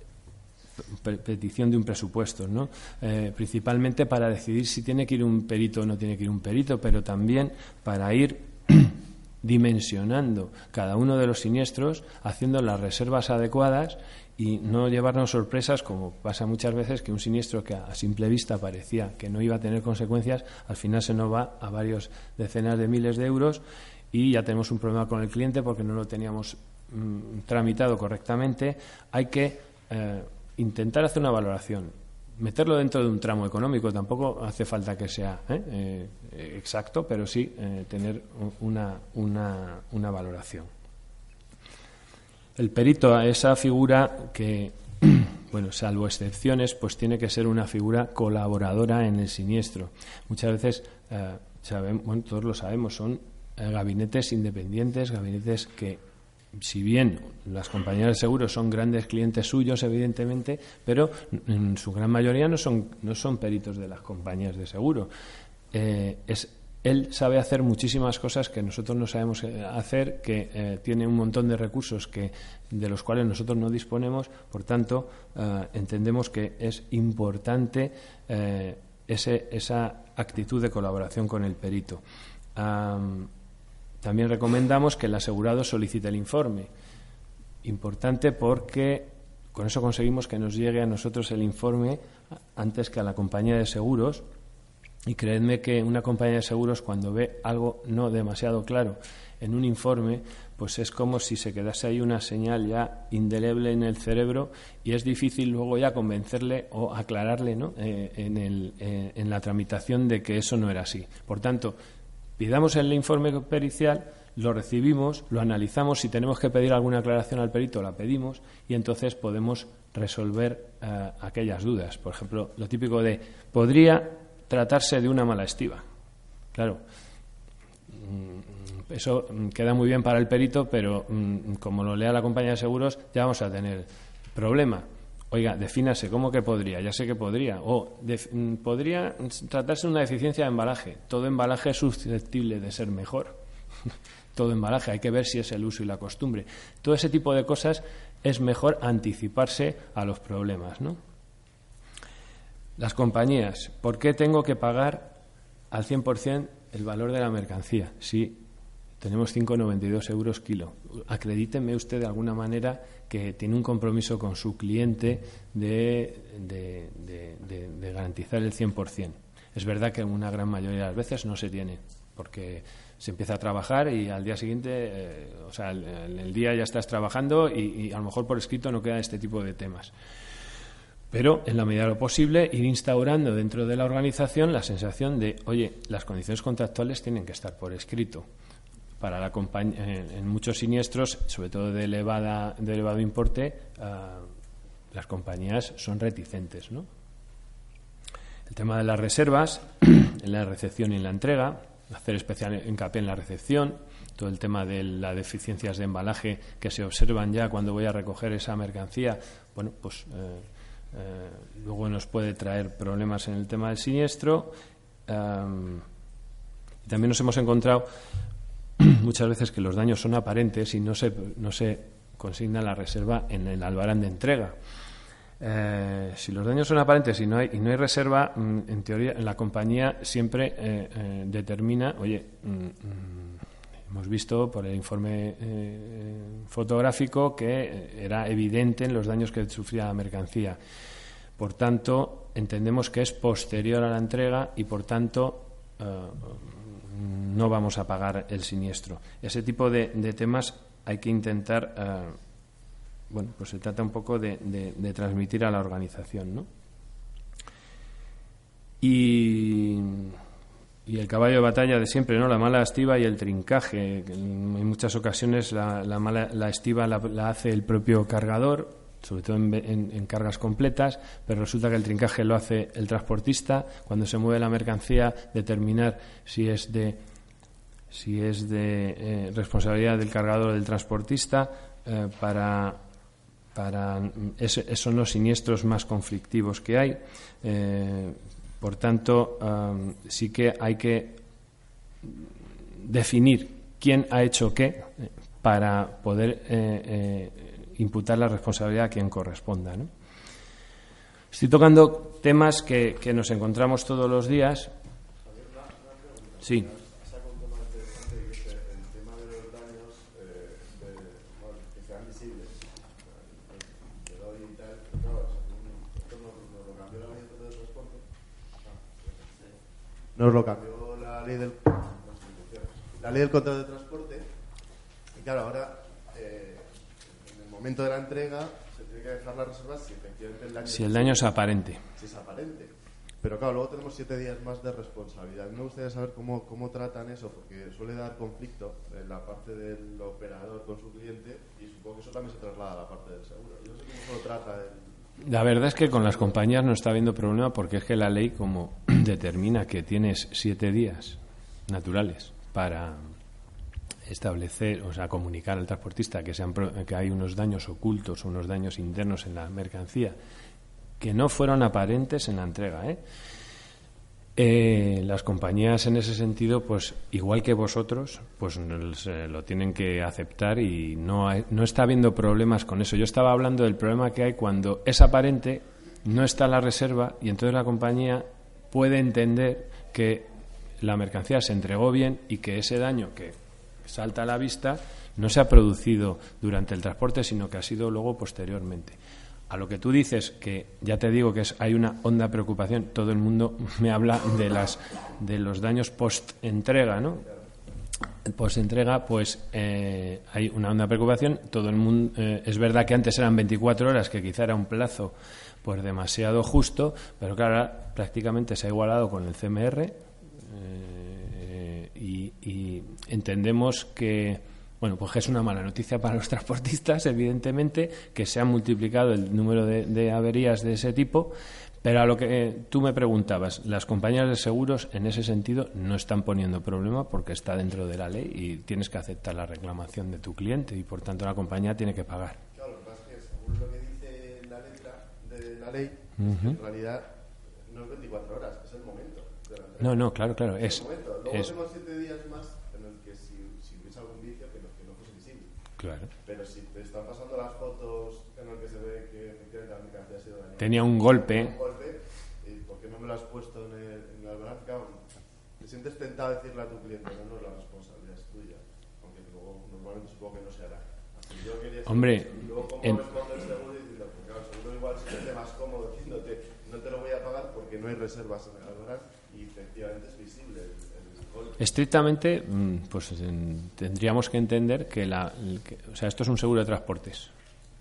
petición de un presupuesto, ¿no? Eh, principalmente para decidir si tiene que ir un perito o no tiene que ir un perito, pero también para ir dimensionando cada uno de los siniestros, haciendo las reservas adecuadas y no llevarnos sorpresas como pasa muchas veces que un siniestro que a simple vista parecía que no iba a tener consecuencias, al final se nos va a varios decenas de miles de euros y ya tenemos un problema con el cliente porque no lo teníamos mm, tramitado correctamente. Hay que eh, intentar hacer una valoración, meterlo dentro de un tramo económico, tampoco hace falta que sea ¿eh? Eh, exacto, pero sí eh, tener una, una, una, valoración. El perito, esa figura que, bueno, salvo excepciones, pues tiene que ser una figura colaboradora en el siniestro. Muchas veces, sabemos, bueno, todos lo sabemos, son gabinetes independientes, gabinetes que si bien las compañías de seguros son grandes clientes suyos, evidentemente, pero en su gran mayoría no son, no son peritos de las compañías de seguro. Eh, él sabe hacer muchísimas cosas que nosotros no sabemos eh, hacer, que eh, tiene un montón de recursos que, de los cuales nosotros no disponemos, por tanto, entendemos que es importante esa actitud de colaboración con el perito. También recomendamos que el asegurado solicite el informe. Importante porque con eso conseguimos que nos llegue a nosotros el informe antes que a la compañía de seguros. Y creedme que una compañía de seguros cuando ve algo no demasiado claro en un informe, pues es como si se quedase ahí una señal ya indeleble en el cerebro y es difícil luego ya convencerle o aclararle ¿no? Eh, eh, en la tramitación de que eso no era así. Por tanto, Pidamos el informe pericial, lo recibimos, lo analizamos, si tenemos que pedir alguna aclaración al perito, la pedimos y entonces podemos resolver eh, aquellas dudas. Por ejemplo, lo típico de, podría tratarse de una mala estiva. Claro, mm, eso queda muy bien para el perito, pero mm, como lo lea la compañía de seguros, ya vamos a tener problema. Oiga, defínase, ¿cómo que podría? Ya sé que podría. O mm, podría tratarse de una deficiencia de embalaje. Todo embalaje es susceptible de ser mejor. Todo embalaje, hay que ver si es el uso y la costumbre. Todo ese tipo de cosas es mejor anticiparse a los problemas, ¿no? Las compañías, ¿por qué tengo que pagar al 100% el valor de la mercancía? Si tenemos 5,92 euros kilo. Acredíteme usted de alguna manera que tiene un compromiso con su cliente de, garantizar el 100%. Es verdad que en una gran mayoría de las veces no se tiene, porque se empieza a trabajar y al día siguiente, eh, o sea, en el, día ya estás trabajando y, a lo mejor por escrito no queda este tipo de temas. Pero, en la medida de lo posible, ir instaurando dentro de la organización la sensación de, oye, las condiciones contractuales tienen que estar por escrito. Para la en muchos siniestros, sobre todo de, elevada, de elevado importe, ah, las compañías son reticentes. ¿no? El tema de las reservas, en la recepción y en la entrega, hacer especial hincapié en la recepción, todo el tema de las deficiencias de embalaje que se observan ya cuando voy a recoger esa mercancía, bueno, pues eh, eh, luego nos puede traer problemas en el tema del siniestro. y también nos hemos encontrado muchas veces que los daños son aparentes y no se, no se consigna la reserva en el albarán de entrega. Eh, si los daños son aparentes y no hay, y no hay reserva, mm, en teoría la compañía siempre eh, eh, determina, oye, mm, mm, hemos visto por el informe fotográfico que era evidente en los daños que sufría la mercancía. Por tanto, entendemos que es posterior a la entrega y, por tanto, no vamos a pagar el siniestro. Ese tipo de, de temas hay que intentar bueno, pues se trata un poco de, transmitir a la organización, ¿no? Y, el caballo de batalla de siempre, ¿no? La mala estiva y el trincaje. En muchas ocasiones la, mala, la estiva la, hace el propio cargador, sobre todo en, cargas completas, pero resulta que el trincaje lo hace el transportista. Cuando se mueve la mercancía, determinar si es de si es de eh, responsabilidad del cargador o del transportista eh, para para esos son los siniestros más conflictivos que hay. Eh, por tanto, sí que hay que definir quién ha hecho qué para poder imputar la responsabilidad a quien corresponda. Estoy tocando temas que, que nos encontramos todos los días. Sí. nos lo cambió la ley del, la ley del contrato de transporte. Y claro, ahora, momento de la entrega, se tiene que dejar la reserva si efectivamente el daño, si el daño es aparente. Si es aparente. Pero claro, luego tenemos siete días más de responsabilidad. Me gustaría saber cómo, cómo tratan eso, porque suele dar conflicto en la parte del operador con su cliente y supongo que eso también se traslada a la parte del seguro. Yo no sé cómo lo trata el, la verdad es que con las compañías no está habiendo problema porque es que la ley como determina que tienes siete días naturales para establecer, o sea, comunicar al transportista que, sean, que hay unos daños ocultos, unos daños internos en la mercancía que no fueron aparentes en la entrega, ¿eh? Eh, las compañías en ese sentido, pues igual que vosotros, pues lo tienen que aceptar y no, no está habiendo problemas con eso. Yo estaba hablando del problema que hay cuando es aparente, no está la reserva y entonces la compañía puede entender que la mercancía se entregó bien y que ese daño que salta a la vista no se ha producido durante el transporte, sino que ha sido luego posteriormente. A lo que tú dices, que ya te digo que es, hay una honda preocupación, todo el mundo me habla de, las, de los daños post-entrega, ¿no? Post-entrega, pues eh, hay una honda preocupación. Todo el mundo, eh, es verdad que antes eran 24 horas, que quizá era un plazo pues demasiado justo, pero claro, prácticamente se ha igualado con el CMR eh, y entendemos que bueno, pues es una mala noticia para los transportistas, evidentemente, que se ha multiplicado el número de, averías de ese tipo, pero a lo que eh, tú me preguntabas, las compañías de seguros en ese sentido no están poniendo problema porque está dentro de la ley y tienes que aceptar la reclamación de tu cliente y por tanto la compañía tiene que pagar. Claro, lo que pasa es que según lo que dice la letra de la ley, en realidad no es 24 horas, es el momento. no, no, claro, claro. Es, el momento. Luego es, tenemos 7 días más Pero si te están pasando las fotos en las que se ve que efectivamente la mercancía ha sido dañada. Tenía un golpe. Un golpe ¿Y por qué no me lo has puesto en, el, en la? Te sientes tentado a decirle a tu cliente, no, no, la responsabilidad es tuya. Aunque luego normalmente supongo que no se hará. Así yo quería Hombre, y luego cómo responde el seguro diciendo, porque claro, el seguro igual se siente más cómodo diciéndote, no te lo voy a pagar porque no hay reservas en el albarán y efectivamente es visible el, el, Estrictamente, mm, pues tendríamos que entender que, la, o sea, esto es un seguro de transportes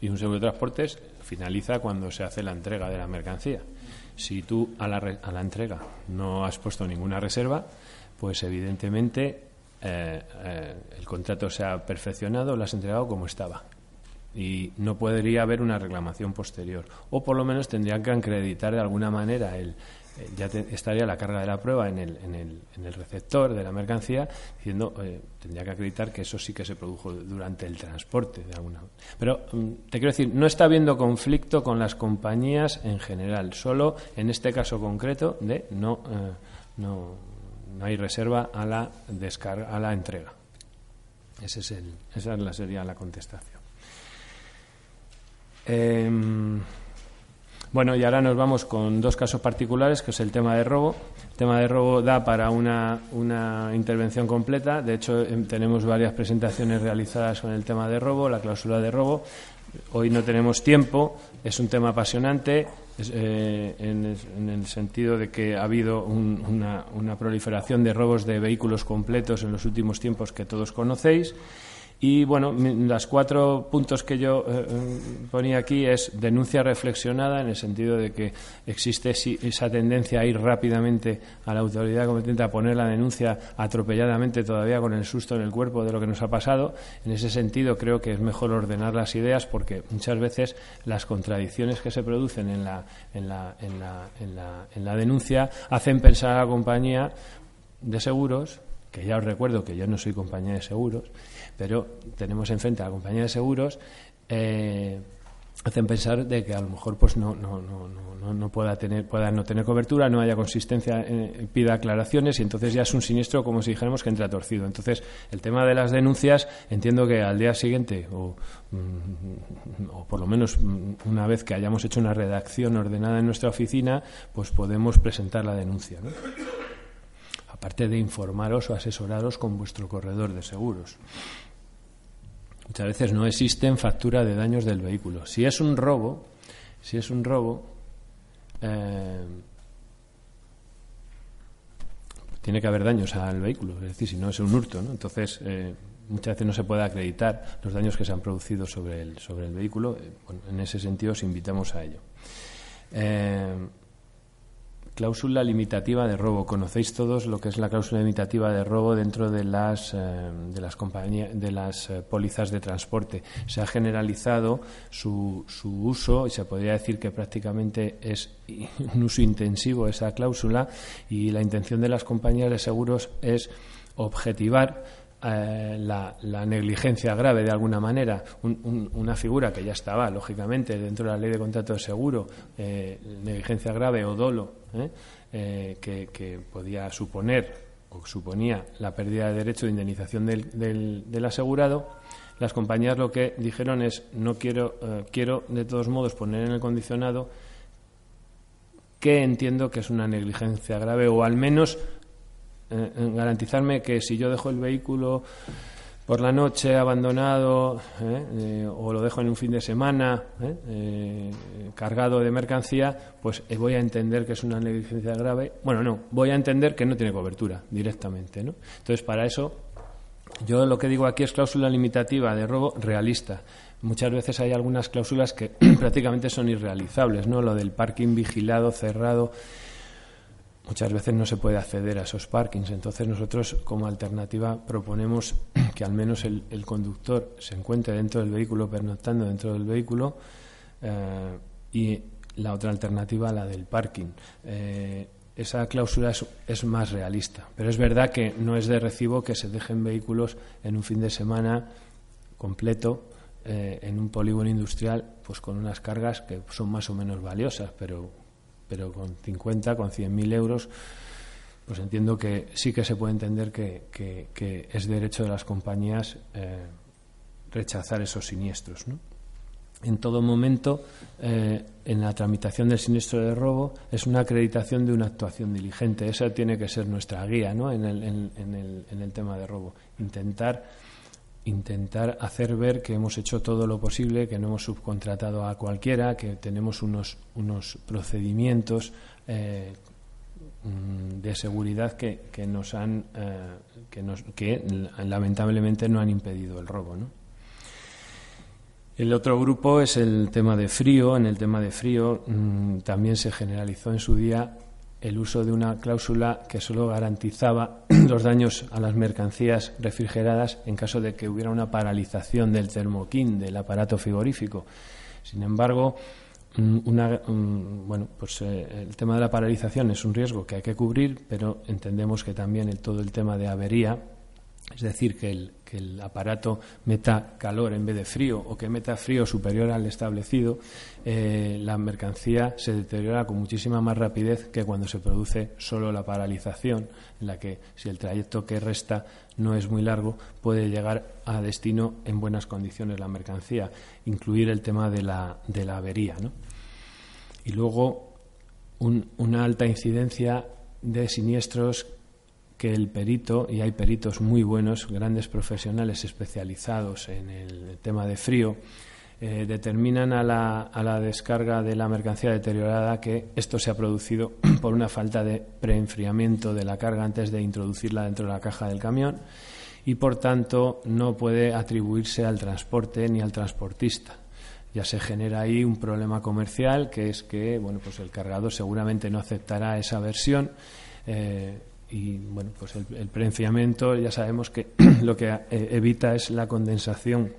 y un seguro de transportes finaliza cuando se hace la entrega de la mercancía. Si tú a la, a la entrega no has puesto ninguna reserva, pues evidentemente eh, eh, el contrato se ha perfeccionado, lo has entregado como estaba y no podría haber una reclamación posterior. O por lo menos tendrían que acreditar de alguna manera el, eh, ya estaría la carga de la prueba en el, en el, en el receptor de la mercancía diciendo eh, tendría que acreditar que eso sí que se produjo durante el transporte de alguna pero mm, te quiero decir no está habiendo conflicto con las compañías en general solo en este caso concreto de no eh, no, no hay reserva a la descarga a la entrega. Ese es el, esa sería la contestación. Eh, bueno, y ahora nos vamos con dos casos particulares, que es el tema de robo. El tema de robo da para una, intervención completa. De hecho, em, tenemos varias presentaciones realizadas con el tema de robo, la cláusula de robo. Hoy no tenemos tiempo, es un tema apasionante eh, en, el sentido de que ha habido una, una proliferación de robos de vehículos completos en los últimos tiempos que todos conocéis. Y bueno, los cuatro puntos que yo eh, eh, ponía aquí es denuncia reflexionada en el sentido de que existe esa tendencia a ir rápidamente a la autoridad competente a poner la denuncia atropelladamente todavía con el susto en el cuerpo de lo que nos ha pasado. En ese sentido creo que es mejor ordenar las ideas porque muchas veces las contradicciones que se producen en la, en la, en la, en la, en la denuncia hacen pensar a la compañía de seguros que ya os recuerdo que yo no soy compañía de seguros, pero tenemos enfrente a la compañía de seguros, eh, hacen pensar de que a lo mejor pues no, no, no, no, pueda, tener, pueda no tener cobertura, no haya consistencia, eh, pida aclaraciones y entonces ya es un siniestro como si dijéramos que entra torcido. Entonces, el tema de las denuncias, entiendo que al día siguiente o, mm, por lo menos mm, una vez que hayamos hecho una redacción ordenada en nuestra oficina, pues podemos presentar la denuncia. Aparte de informaros o asesoraros con vuestro corredor de seguros. Muchas veces no existen factura de daños del vehículo. Si es un robo, si es un robo, eh, tiene que haber daños al vehículo, es decir, si no es un hurto, ¿no? Entonces, eh, muchas veces no se puede acreditar los daños que se han producido sobre el, sobre el vehículo. Eh, en ese sentido, os invitamos a ello. Cláusula limitativa de robo. Conocéis todos lo que es la cláusula limitativa de robo dentro de las, eh, de las compañías, de las eh, pólizas de transporte. Se ha generalizado su, su uso y se podría decir que prácticamente es un uso intensivo esa cláusula y la intención de las compañías de seguros es objetivar eh, la, negligencia grave de alguna manera, una figura que ya estaba, lógicamente, dentro de la ley de contrato de seguro, eh, negligencia grave o dolo, eh, que, podía suponer o suponía la pérdida de derecho de indemnización del, del, asegurado, las compañías lo que dijeron es no quiero, quiero de todos modos poner en el condicionado que entiendo que es una negligencia grave o al menos garantizarme que si yo dejo el vehículo por la noche abandonado ¿eh? Eh, o lo dejo en un fin de semana ¿eh? cargado de mercancía, pues voy a entender que es una negligencia grave. Bueno, no, voy a entender que no tiene cobertura directamente. ¿no? Entonces, para eso, yo lo que digo aquí es cláusula limitativa de robo realista. Muchas veces hay algunas cláusulas que prácticamente son irrealizables, ¿no? Lo del parking vigilado, cerrado muchas veces no se puede acceder a esos parkings. Entonces nosotros como alternativa proponemos que al menos el, conductor se encuentre dentro del vehículo, pernoctando dentro del vehículo, eh, y la otra alternativa, la del parking. Eh, esa cláusula es, más realista, pero es verdad que no es de recibo que se dejen vehículos en un fin de semana completo eh, en un polígono industrial, pues con unas cargas que son más o menos valiosas, pero pero con 50, con 100.000 euros, pues entiendo que sí que se puede entender que, es derecho de las compañías eh, rechazar esos siniestros. En todo momento, eh, en la tramitación del siniestro de robo, es una acreditación de una actuación diligente. Esa tiene que ser nuestra guía ¿no? en, el, en, el, en el tema de robo. Intentar intentar hacer ver que hemos hecho todo lo posible, que no hemos subcontratado a cualquiera, que tenemos unos, unos procedimientos eh, mm, de seguridad que, nos han que, nos, que lamentablemente no han impedido el robo. ¿no? El otro grupo es el tema de frío. En el tema de frío mm, también se generalizó en su día el uso de una cláusula que solo garantizaba los daños a las mercancías refrigeradas en caso de que hubiera una paralización del termoquín, del aparato frigorífico. Sin embargo, mm, mm, bueno, pues eh, el tema de la paralización es un riesgo que hay que cubrir, pero entendemos que también todo el tema de avería es decir, que el, aparato meta calor en vez de frío o que meta frío superior al establecido, eh, la mercancía se deteriora con muchísima más rapidez que cuando se produce solo la paralización, en la que si el trayecto que resta no es muy largo, puede llegar a destino en buenas condiciones la mercancía, incluir el tema de la, de la avería. Y luego una alta incidencia de siniestros que el perito, y hay peritos muy buenos, grandes profesionales especializados en el tema de frío, eh, determinan a la, a la, descarga de la mercancía deteriorada que esto se ha producido por una falta de preenfriamiento de la carga antes de introducirla dentro de la caja del camión y por tanto no puede atribuirse al transporte ni al transportista. Ya se genera ahí un problema comercial que es que bueno, pues el cargador seguramente no aceptará esa versión. Eh, y bueno, pues el, el ya sabemos que lo que eh, evita es la condensación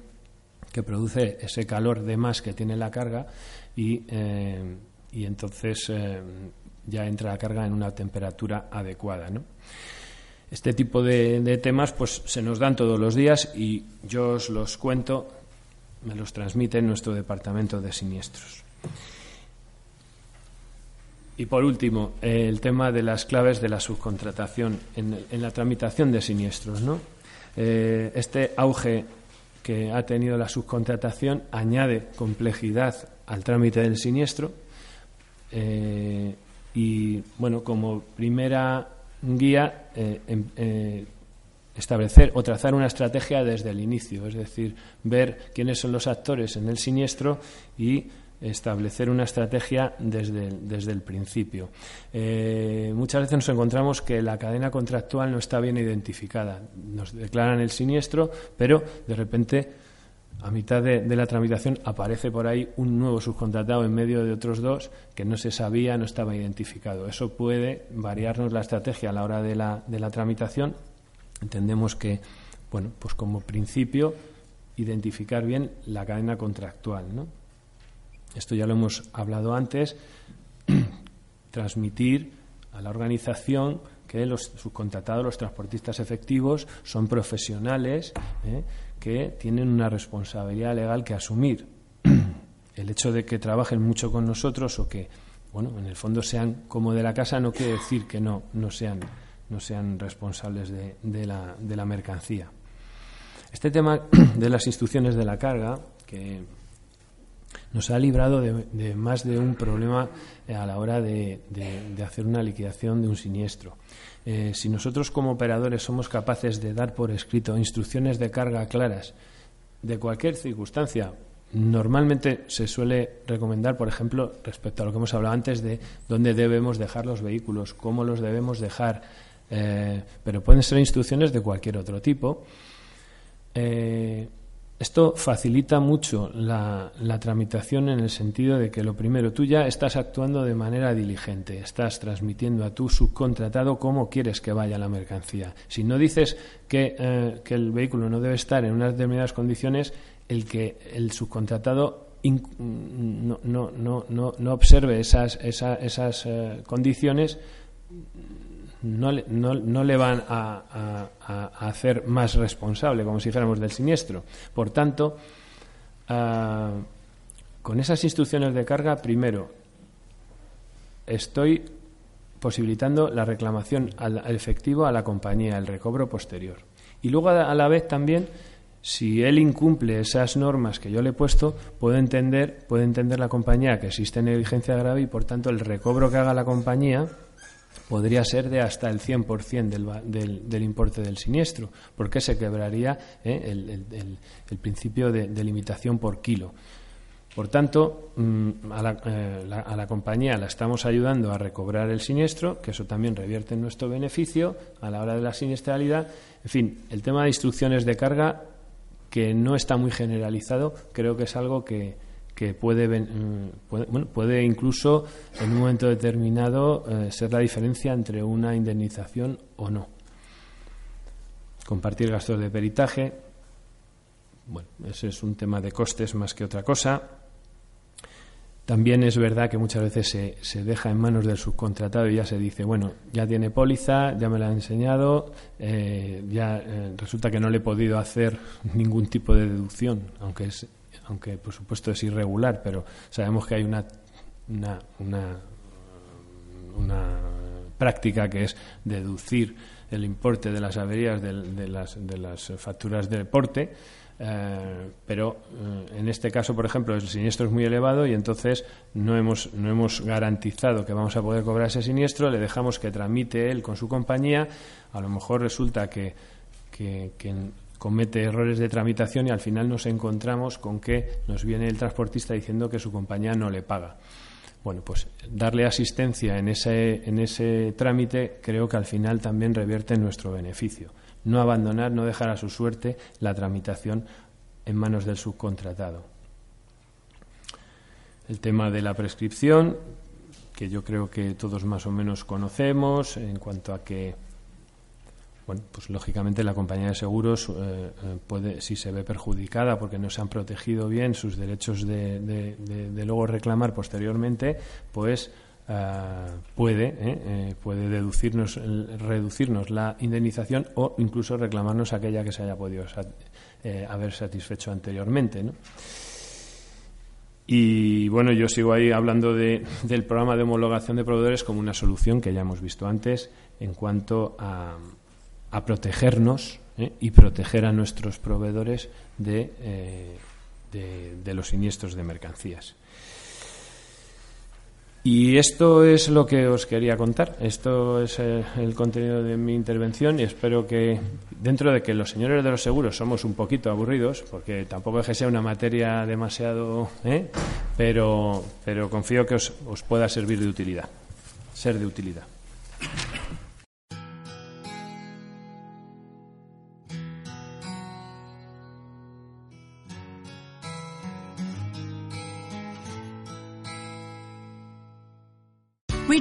que produce ese calor de más que tiene la carga y, eh, y entonces eh, ya entra la carga en una temperatura adecuada. ¿no? Este tipo de, temas pues se nos dan todos los días y yo os los cuento, me los transmite nuestro departamento de siniestros. Y por último, el tema de las claves de la subcontratación en, la tramitación de siniestros. ¿no? Eh, este auge que ha tenido la subcontratación añade complejidad al trámite del siniestro eh, y, bueno, como primera guía, eh, em, establecer o trazar una estrategia desde el inicio, es decir, ver quiénes son los actores en el siniestro y establecer una estrategia desde, desde el principio. Eh, muchas veces nos encontramos que la cadena contractual no está bien identificada. Nos declaran el siniestro, pero de repente, a mitad de, la tramitación, aparece por ahí un nuevo subcontratado en medio de otros dos que no se sabía, no estaba identificado. Eso puede variarnos la estrategia a la hora de la, de la tramitación. Entendemos que, bueno, pues como principio, identificar bien la cadena contractual, ¿no? Esto ya lo hemos hablado antes, transmitir a la organización que los subcontratados, los transportistas efectivos, son profesionales ¿eh? que tienen una responsabilidad legal que asumir. El hecho de que trabajen mucho con nosotros o que, bueno, en el fondo sean como de la casa no quiere decir que no, no sean, no sean responsables de, de, la, de la mercancía. Este tema de las instrucciones de la carga, que nos ha librado de, más de un problema eh, a la hora de, hacer una liquidación de un siniestro. Eh, si nosotros como operadores somos capaces de dar por escrito instrucciones de carga claras de cualquier circunstancia, normalmente se suele recomendar, por ejemplo, respecto a lo que hemos hablado antes de dónde debemos dejar los vehículos, cómo los debemos dejar, eh, pero pueden ser instrucciones de cualquier otro tipo. Esto facilita mucho la, tramitación en el sentido de que lo primero, tú ya estás actuando de manera diligente, estás transmitiendo a tu subcontratado cómo quieres que vaya la mercancía. Si no dices que, eh, el vehículo no debe estar en unas determinadas condiciones, el que el subcontratado no, no, no, no, observe esas, esas eh, condiciones no le, no, no le van a, hacer más responsable, como si dijéramos, del siniestro. Por tanto, ah, con esas instrucciones de carga, primero, estoy posibilitando la reclamación al, efectivo a la compañía, el recobro posterior. Y luego, a la vez, también, si él incumple esas normas que yo le he puesto, puede entender, puede entender la compañía que existe negligencia grave y, por tanto, el recobro que haga la compañía podría ser de hasta el 100% del, del, del importe del siniestro, porque se quebraría eh, el, el, principio de, limitación por kilo. Por tanto, mm, eh, a la, compañía la estamos ayudando a recobrar el siniestro, que eso también revierte en nuestro beneficio a la hora de la siniestralidad. En fin, el tema de instrucciones de carga, que no está muy generalizado, creo que es algo que, puede, mm, puede, puede, incluso en un momento determinado eh, ser la diferencia entre una indemnización o no. Compartir gastos de peritaje, bueno, ese es un tema de costes más que otra cosa. También es verdad que muchas veces se, se, deja en manos del subcontratado y ya se dice, bueno, ya tiene póliza, ya me la ha enseñado, eh, ya eh, resulta que no le he podido hacer ningún tipo de deducción, aunque es, aunque por supuesto es irregular, pero sabemos que hay una, una, una, una práctica que es deducir el importe de las averías de, las, de las facturas de deporte eh, pero eh, en este caso, por ejemplo, el siniestro es muy elevado y entonces no hemos, no hemos garantizado que vamos a poder cobrar ese siniestro, le dejamos que tramite él con su compañía, a lo mejor resulta que, que, comete errores de tramitación y al final nos encontramos con que nos viene el transportista diciendo que su compañía no le paga. Bueno, pues darle asistencia en ese, en ese trámite creo que al final también revierte en nuestro beneficio no abandonar, no dejar a su suerte la tramitación en manos del subcontratado. El tema de la prescripción, que yo creo que todos más o menos conocemos, en cuanto a que, bueno, pues lógicamente la compañía de seguros eh, eh, puede, si se ve perjudicada porque no se han protegido bien sus derechos de, luego reclamar posteriormente, pues eh, puede, puede deducirnos, reducirnos la indemnización o incluso reclamarnos aquella que se haya podido haber satisfecho anteriormente. Y bueno, yo sigo ahí hablando de, del programa de homologación de proveedores como una solución que ya hemos visto antes en cuanto a, a protegernos y proteger a nuestros proveedores de, de los siniestros de mercancías. Y esto es lo que os quería contar. Esto es eh, el contenido de mi intervención y espero que, dentro de que los señores de los seguros somos un poquito aburridos, porque tampoco es que sea una materia demasiado, ¿eh? pero, pero confío que os, os pueda servir de utilidad, ser de utilidad.